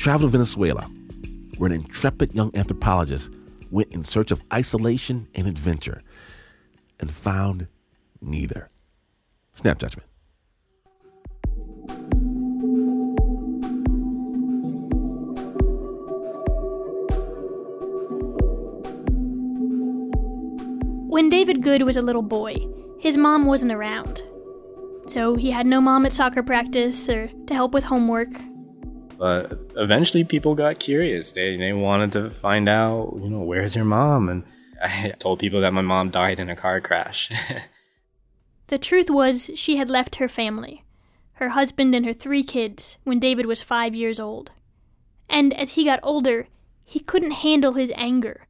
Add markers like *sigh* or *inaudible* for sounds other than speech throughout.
traveled to Venezuela, where an intrepid young anthropologist went in search of isolation and adventure and found neither. Snap judgment. When David Good was a little boy, his mom wasn't around. So he had no mom at soccer practice or to help with homework. But eventually people got curious. They, they wanted to find out, you know, where's your mom? And *laughs* I told people that my mom died in a car crash. *laughs* the truth was, she had left her family, her husband and her three kids, when David was five years old. And as he got older, he couldn't handle his anger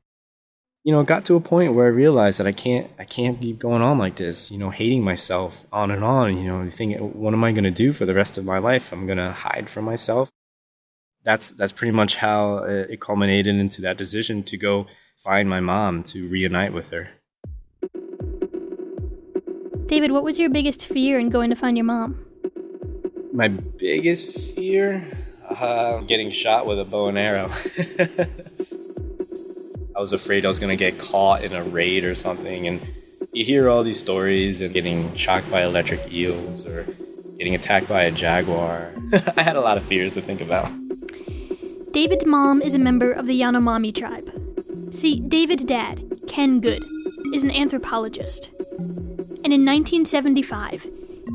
you know, it got to a point where I realized that I can't, I can't keep going on like this. You know, hating myself on and on. You know, thinking, what am I going to do for the rest of my life? I'm going to hide from myself. That's that's pretty much how it culminated into that decision to go find my mom to reunite with her. David, what was your biggest fear in going to find your mom? My biggest fear, uh, getting shot with a bow and arrow. *laughs* I was afraid I was going to get caught in a raid or something. And you hear all these stories and getting shocked by electric eels or getting attacked by a jaguar. *laughs* I had a lot of fears to think about. David's mom is a member of the Yanomami tribe. See, David's dad, Ken Good, is an anthropologist. And in 1975,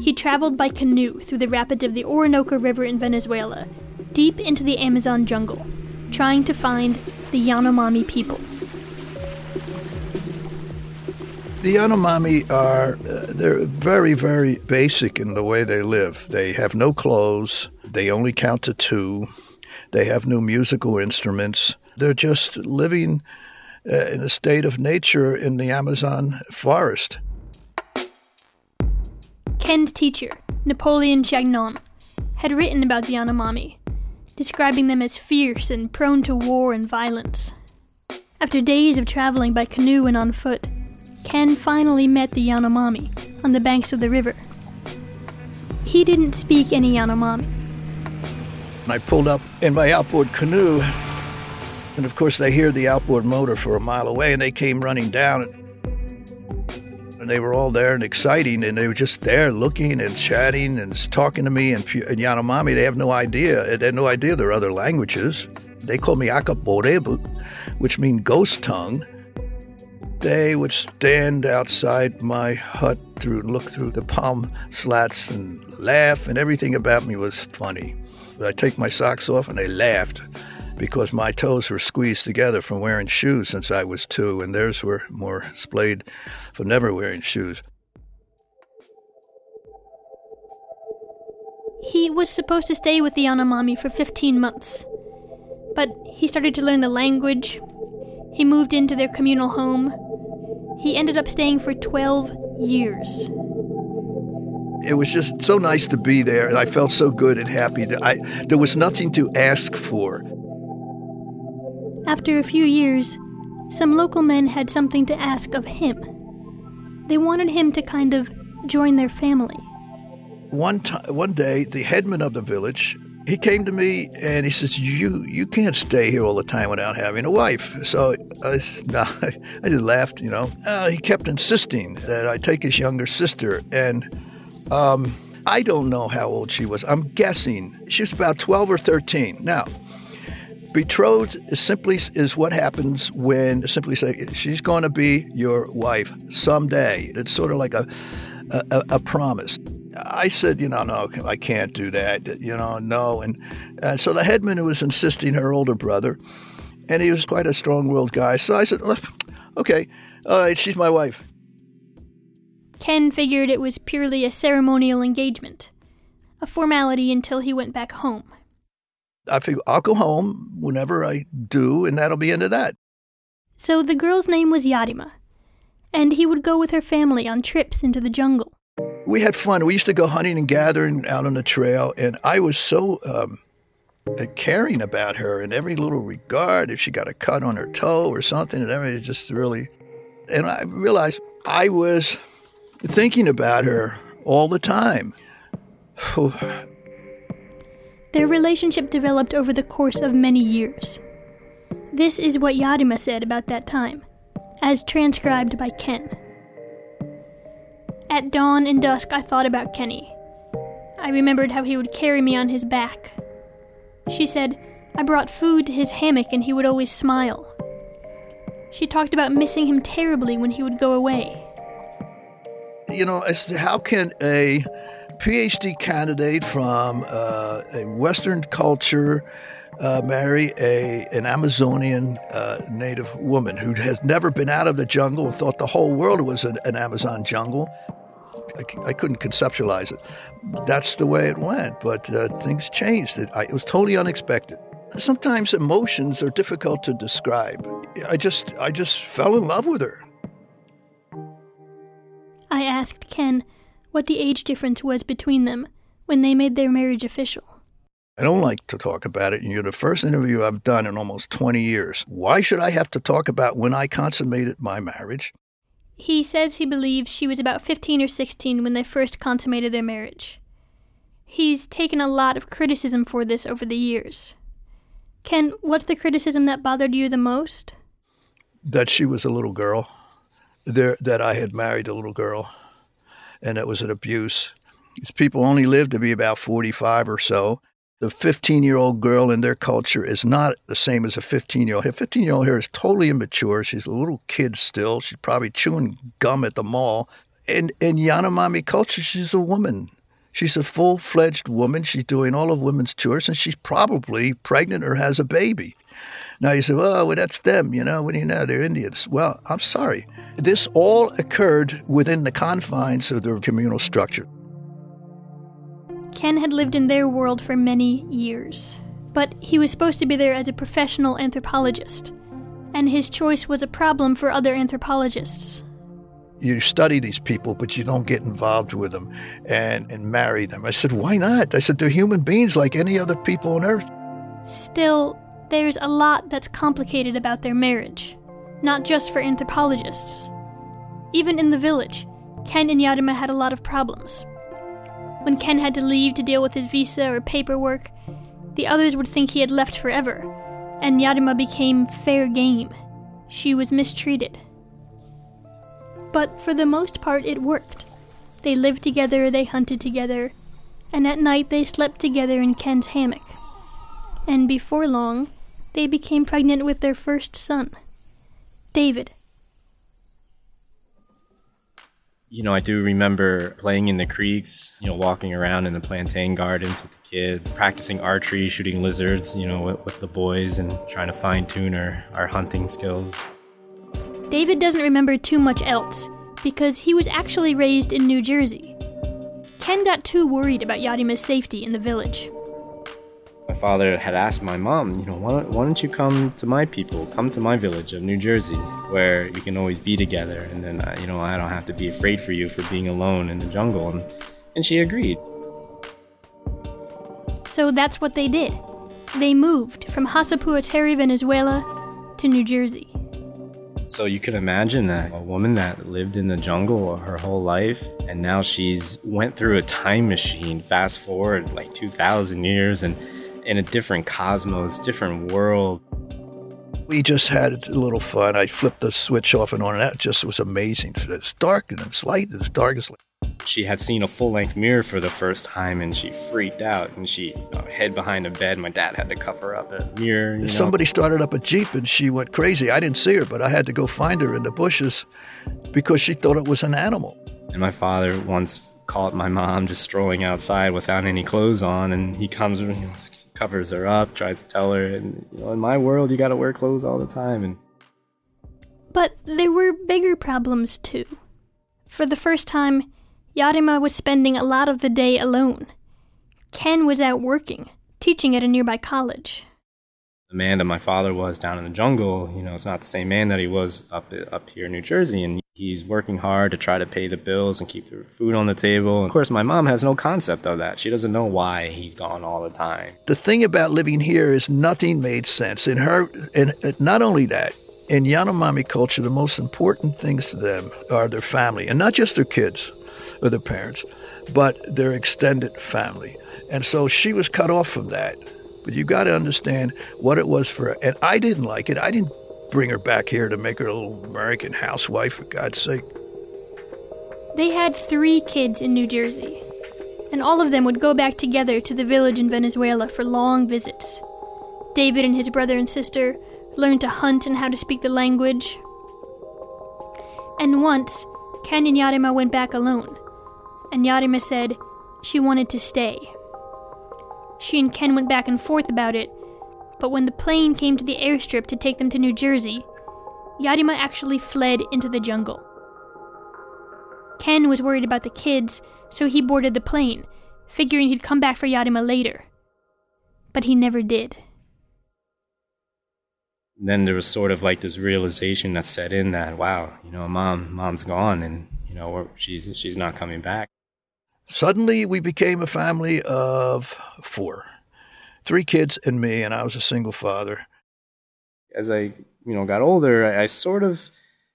he traveled by canoe through the rapids of the Orinoco River in Venezuela, deep into the Amazon jungle, trying to find the Yanomami people. The Yanomami are uh, they're very very basic in the way they live. They have no clothes. They only count to two. They have no musical instruments. They're just living uh, in a state of nature in the Amazon forest. Ken's teacher, Napoleon Chagnon, had written about the Yanomami, describing them as fierce and prone to war and violence. After days of traveling by canoe and on foot, Ken finally met the Yanomami on the banks of the river. He didn't speak any Yanomami. I pulled up in my outboard canoe, and of course, they hear the outboard motor for a mile away, and they came running down. And they were all there and exciting, and they were just there looking and chatting and talking to me. And, and Yanomami, they have no idea. They have no idea there are other languages. They call me Akaborebu, which means ghost tongue. They would stand outside my hut through look through the palm slats and laugh, and everything about me was funny. I take my socks off and they laughed because my toes were squeezed together from wearing shoes since I was two, and theirs were more splayed from never wearing shoes. He was supposed to stay with the Yanomami for 15 months, but he started to learn the language. He moved into their communal home, he ended up staying for 12 years. It was just so nice to be there, and I felt so good and happy that I there was nothing to ask for. After a few years, some local men had something to ask of him. They wanted him to kind of join their family. One time, one day, the headman of the village he came to me and he says, "You you can't stay here all the time without having a wife." So I, *laughs* no, I just laughed, you know. Uh, he kept insisting that I take his younger sister, and um, I don't know how old she was. I'm guessing she was about twelve or thirteen. Now, betrothed is simply is what happens when simply say she's going to be your wife someday. It's sort of like a, a, a promise. I said, you know, no, I can't do that. You know, no. And, and so the headman was insisting her older brother, and he was quite a strong-willed guy. So I said, okay, all right, she's my wife. Ken figured it was purely a ceremonial engagement, a formality until he went back home. I figured I'll go home whenever I do, and that'll be end of that. So the girl's name was Yarima, and he would go with her family on trips into the jungle. We had fun. We used to go hunting and gathering out on the trail, and I was so um, caring about her in every little regard. If she got a cut on her toe or something, and everything just really. And I realized I was thinking about her all the time. *sighs* Their relationship developed over the course of many years. This is what Yarima said about that time, as transcribed by Ken. At dawn and dusk, I thought about Kenny. I remembered how he would carry me on his back. She said, I brought food to his hammock and he would always smile. She talked about missing him terribly when he would go away. You know, as to how can a PhD candidate from uh, a Western culture uh, marry a an Amazonian uh, native woman who has never been out of the jungle and thought the whole world was an, an Amazon jungle. I, I, couldn't conceptualize it. That's the way it went, but uh, things changed. It, I, it was totally unexpected. Sometimes emotions are difficult to describe. I just, I just fell in love with her. I asked Ken what the age difference was between them when they made their marriage official. I don't like to talk about it. and You're the first interview I've done in almost 20 years. Why should I have to talk about when I consummated my marriage? He says he believes she was about 15 or 16 when they first consummated their marriage. He's taken a lot of criticism for this over the years. Ken, what's the criticism that bothered you the most? That she was a little girl. There, that I had married a little girl, and it was an abuse. These people only lived to be about 45 or so. The 15 year old girl in their culture is not the same as a 15 year old. A 15 year old here is totally immature. She's a little kid still. She's probably chewing gum at the mall. In, in Yanomami culture, she's a woman. She's a full fledged woman. She's doing all of women's chores, and she's probably pregnant or has a baby. Now you say, well, well, that's them, you know. What do you know? They're Indians. Well, I'm sorry. This all occurred within the confines of their communal structure. Ken had lived in their world for many years, but he was supposed to be there as a professional anthropologist, and his choice was a problem for other anthropologists you study these people, but you don't get involved with them and, and marry them. I said, why not? I said, they're human beings like any other people on earth. Still, there's a lot that's complicated about their marriage, not just for anthropologists. Even in the village, Ken and Yarima had a lot of problems. When Ken had to leave to deal with his visa or paperwork, the others would think he had left forever, and Yarima became fair game. She was mistreated but for the most part it worked. They lived together, they hunted together, and at night they slept together in Ken's hammock. And before long, they became pregnant with their first son, David. You know, I do remember playing in the creeks, you know, walking around in the plantain gardens with the kids, practicing archery, shooting lizards, you know, with, with the boys, and trying to fine tune our, our hunting skills. David doesn't remember too much else because he was actually raised in New Jersey. Ken got too worried about Yarima's safety in the village. My father had asked my mom, you know, why don't, why don't you come to my people, come to my village of New Jersey, where we can always be together, and then, uh, you know, I don't have to be afraid for you for being alone in the jungle. And, and she agreed. So that's what they did. They moved from Hasapuateri, Venezuela to New Jersey. So you can imagine that a woman that lived in the jungle her whole life and now she's went through a time machine fast forward like 2000 years and in a different cosmos, different world. We just had a little fun. I flipped the switch off and on and that just was amazing. It's dark and it's light and it's dark as light she had seen a full length mirror for the first time and she freaked out and she you know, hid behind a bed. My dad had to cover up the mirror. You know. Somebody started up a Jeep and she went crazy. I didn't see her, but I had to go find her in the bushes because she thought it was an animal. And my father once caught my mom just strolling outside without any clothes on and he comes and you know, covers her up, tries to tell her, and you know, in my world, you got to wear clothes all the time. And But there were bigger problems too. For the first time, Yarima was spending a lot of the day alone. Ken was out working, teaching at a nearby college. The man that my father was down in the jungle, you know, it's not the same man that he was up up here in New Jersey, and he's working hard to try to pay the bills and keep the food on the table. And of course, my mom has no concept of that. She doesn't know why he's gone all the time. The thing about living here is nothing made sense. In her, and uh, not only that, in Yanomami culture, the most important things to them are their family, and not just their kids or their parents, but their extended family. And so she was cut off from that. But you got to understand what it was for. And I didn't like it. I didn't bring her back here to make her a little American housewife, for God's sake. They had three kids in New Jersey, and all of them would go back together to the village in Venezuela for long visits. David and his brother and sister learned to hunt and how to speak the language. And once, Ken and Yarima went back alone, and Yarima said she wanted to stay. She and Ken went back and forth about it, but when the plane came to the airstrip to take them to New Jersey, Yarima actually fled into the jungle. Ken was worried about the kids, so he boarded the plane, figuring he'd come back for Yarima later. But he never did. Then there was sort of like this realization that set in that wow, you know, mom, mom's gone, and you know, she's she's not coming back. Suddenly, we became a family of four three kids and me, and I was a single father. As I, you know, got older, I, I sort of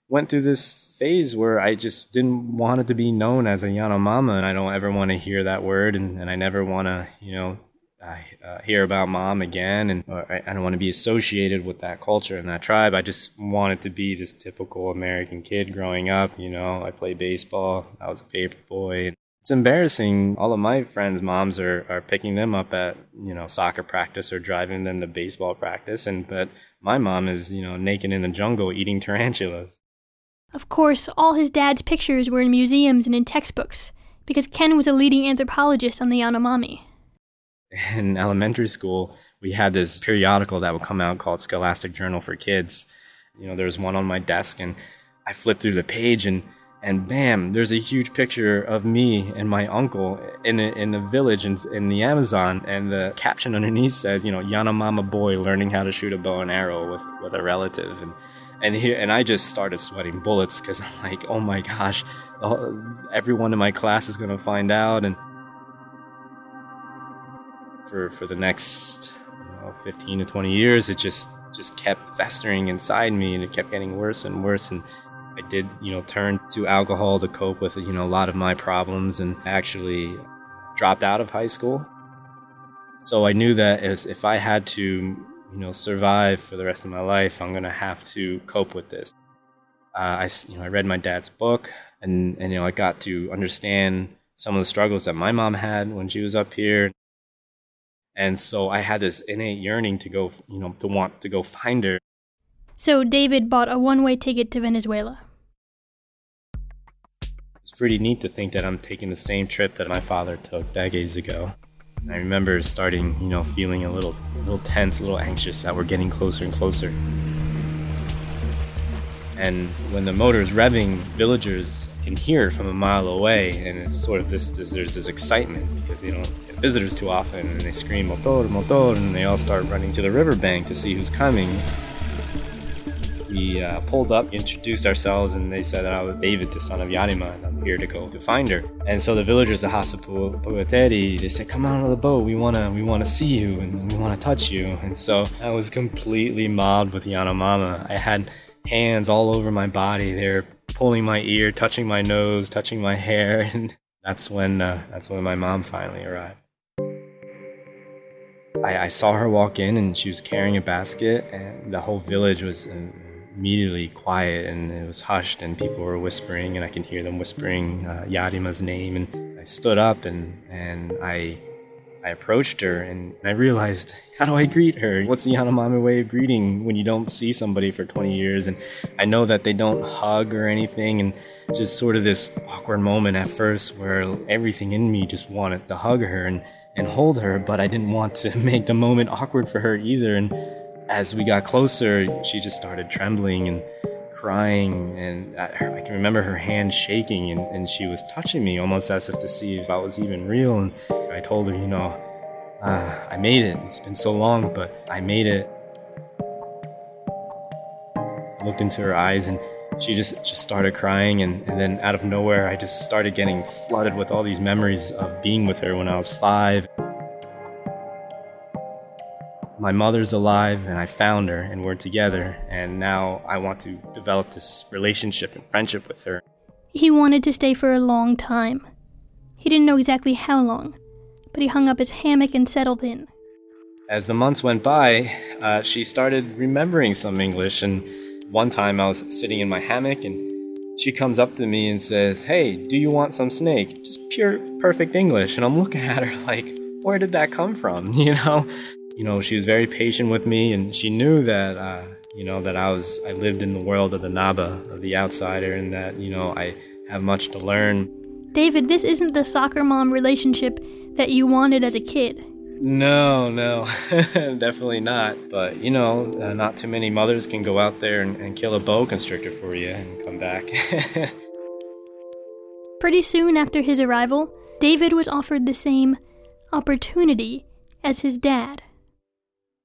went through this phase where I just didn't want it to be known as a Yanomama, and I don't ever want to hear that word, and, and I never want to, you know, uh, hear about mom again, and I, I don't want to be associated with that culture and that tribe. I just wanted to be this typical American kid growing up. You know, I played baseball, I was a paper boy, it's embarrassing. All of my friends' moms are, are picking them up at, you know, soccer practice or driving them to baseball practice. And, but my mom is, you know, naked in the jungle eating tarantulas. Of course, all his dad's pictures were in museums and in textbooks, because Ken was a leading anthropologist on the Yanomami. *laughs* In elementary school, we had this periodical that would come out called Scholastic Journal for Kids. You know, there was one on my desk, and I flipped through the page, and and bam, there's a huge picture of me and my uncle in the, in the village in, in the Amazon, and the caption underneath says, you know, Yanomama boy learning how to shoot a bow and arrow with, with a relative, and and here and I just started sweating bullets because I'm like, oh my gosh, everyone in my class is gonna find out, and for for the next you know, 15 to 20 years, it just just kept festering inside me, and it kept getting worse and worse, and did, you know, turn to alcohol to cope with, you know, a lot of my problems and actually dropped out of high school. So I knew that if I had to, you know, survive for the rest of my life, I'm going to have to cope with this. Uh, I, you know, I read my dad's book and, and, you know, I got to understand some of the struggles that my mom had when she was up here. And so I had this innate yearning to go, you know, to want to go find her. So David bought a one way ticket to Venezuela it's pretty neat to think that I'm taking the same trip that my father took decades ago. I remember starting, you know, feeling a little, a little tense, a little anxious that we're getting closer and closer. And when the motor is revving, villagers can hear from a mile away, and it's sort of this, this there's this excitement because you don't get visitors too often, and they scream motor, motor, and they all start running to the riverbank to see who's coming we uh, pulled up, introduced ourselves, and they said that I was David, the son of Yarima, and I'm here to go to find her. And so the villagers of Hasapuateri, they said, "Come out of the boat. We wanna, we wanna see you, and we wanna touch you." And so I was completely mobbed with Yanomama. I had hands all over my body. They were pulling my ear, touching my nose, touching my hair, *laughs* and that's when uh, that's when my mom finally arrived. I, I, saw her walk in and she was carrying a basket, and the whole village was uh, immediately quiet and it was hushed and people were whispering and I can hear them whispering uh, Yarima's name and I stood up and and I I approached her and I realized how do I greet her? What's the Yanomami way of greeting when you don't see somebody for 20 years? And I know that they don't hug or anything and just sort of this awkward moment at first where everything in me just wanted to hug her and and hold her, but I didn't want to *laughs* make the moment awkward for her either and as we got closer, she just started trembling and crying. And I, I can remember her hand shaking, and, and, she was touching me almost as if to see if I was even real. And I told her, you know, uh, I made it. It's been so long, but I made it. I looked into her eyes and she just just started crying and, and then out of nowhere I just started getting flooded with all these memories of being with her when I was five my mother's alive and I found her and we're together and now I want to develop this relationship and friendship with her. He wanted to stay for a long time. He didn't know exactly how long, but he hung up his hammock and settled in. As the months went by, uh, she started remembering some English, and one time I was sitting in my hammock and she comes up to me and says, Hey, do you want some snake? Just pure, perfect English. And I'm looking at her *laughs* like, Where did that come from? *laughs* You know? You know, she was very patient with me and she knew that, uh, you know, that I was, I lived in the world of the Naba, of the outsider, and that, you know, I have much to learn. David, this isn't the soccer mom relationship that you wanted as a kid. No, no, *laughs* definitely not. But you know, uh, not too many mothers can go out there and, and kill a boa constrictor for you and come back. *laughs* Pretty soon after his arrival, David was offered the same opportunity as his dad.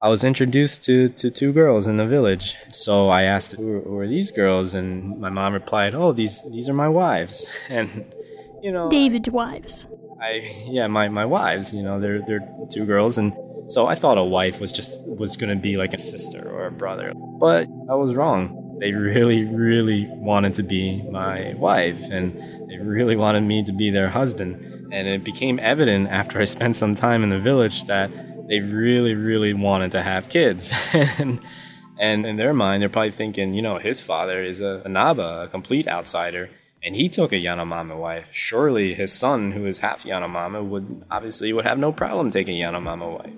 I was introduced to, to two girls in the village. So I asked, who, who are these girls? And my mom replied, oh, these, these are my wives. *laughs* And, you know. David's wives. I yeah, my, my wives, you know, they're they're two girls and so I thought a wife was just was gonna be like a sister or a brother. But I was wrong. They really, really wanted to be my wife and they really wanted me to be their husband. And it became evident after I spent some time in the village that they really, really wanted to have kids. *laughs* and and in their mind they're probably thinking, you know, his father is a, a Naba, a complete outsider and he took a Yanomami wife. Surely his son, who is half Yanomami, would obviously would have no problem taking a Yanomami wife.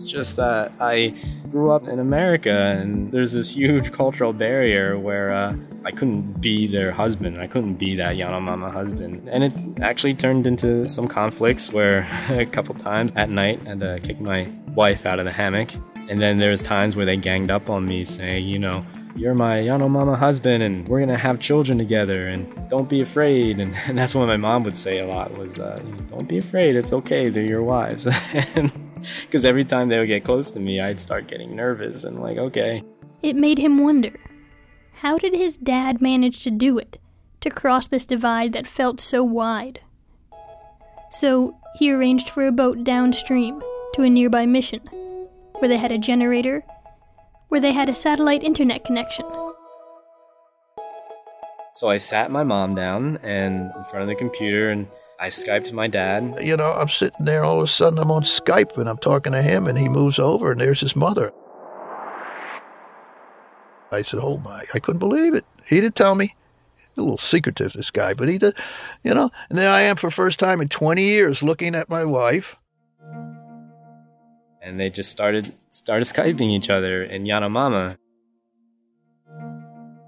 It's just that I grew up in America, and there's this huge cultural barrier where uh, I couldn't be their husband. I couldn't be that Yanomami husband, and it actually turned into some conflicts where *laughs* a couple times at night I had to kick my wife out of the hammock, and then there's times where they ganged up on me saying, you know you're my Yanomami husband and we're gonna have children together and don't be afraid. And, *laughs* and that's what my mom would say a lot was uh, don't be afraid. It's okay. They're your wives *laughs* *laughs* because every time they would get close to me I'd start getting nervous and like okay it made him wonder how did his dad manage to do it to cross this divide that felt so wide so he arranged for a boat downstream to a nearby mission where they had a generator where they had a satellite internet connection. So I sat my mom down and in front of the computer and I Skyped my dad. You know, I'm sitting there, all of a sudden I'm on Skype and I'm talking to him and he moves over and there's his mother. I said, oh my, I couldn't believe it. He did tell me. A little secretive, this guy, but he did, you know. And there I am for first time in 20 years looking at my wife and they just started started skyping each other in Yanomami.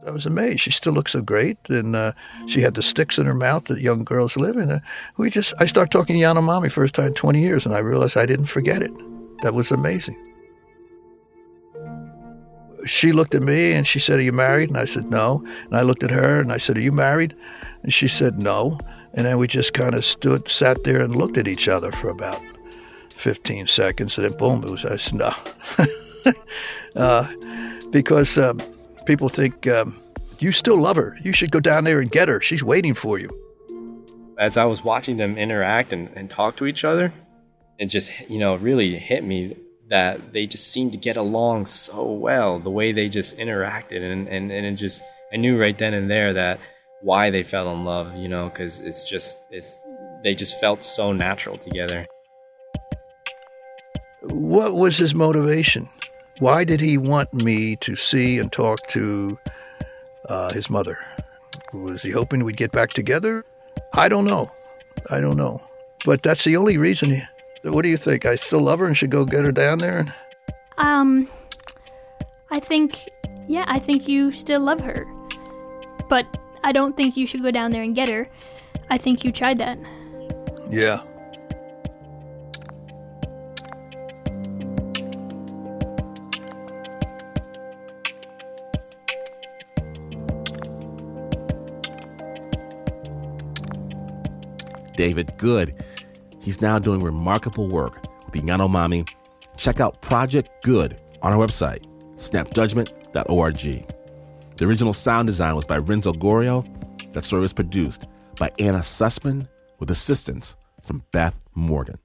I was amazed. She still looks so great, and uh, she had the sticks in her mouth that young girls live in. Uh, we just I started talking Yanomami first time in 20 years, and I realized I didn't forget it. That was amazing. She looked at me and she said, "Are you married?" And I said, "No." And I looked at her and I said, "Are you married?" And she said, "No." And then we just kind of stood, sat there, and looked at each other for about 15 seconds, and then boom, it was I said, no. *laughs* uh, because um, people think um, you still love her. You should go down there and get her. She's waiting for you. As I was watching them interact and, and talk to each other, it just you know really hit me that they just seemed to get along so well. The way they just interacted, and and, and it just I knew right then and there that why they fell in love. You know, because it's just it's they just felt so natural together. What was his motivation? Why did he want me to see and talk to uh, his mother? Was he hoping we'd get back together? I don't know. I don't know. But that's the only reason. He, what do you think? I still love her and should go get her down there? Um, I think, yeah, I think you still love her. But I don't think you should go down there and get her. I think you tried that. Yeah. David Good. He's now doing remarkable work with the Yanomami. Check out Project Good on our website, snapjudgment.org. The original sound design was by Renzo Gorrio. That story was produced by Anna Sussman with assistance from Beth Morgan.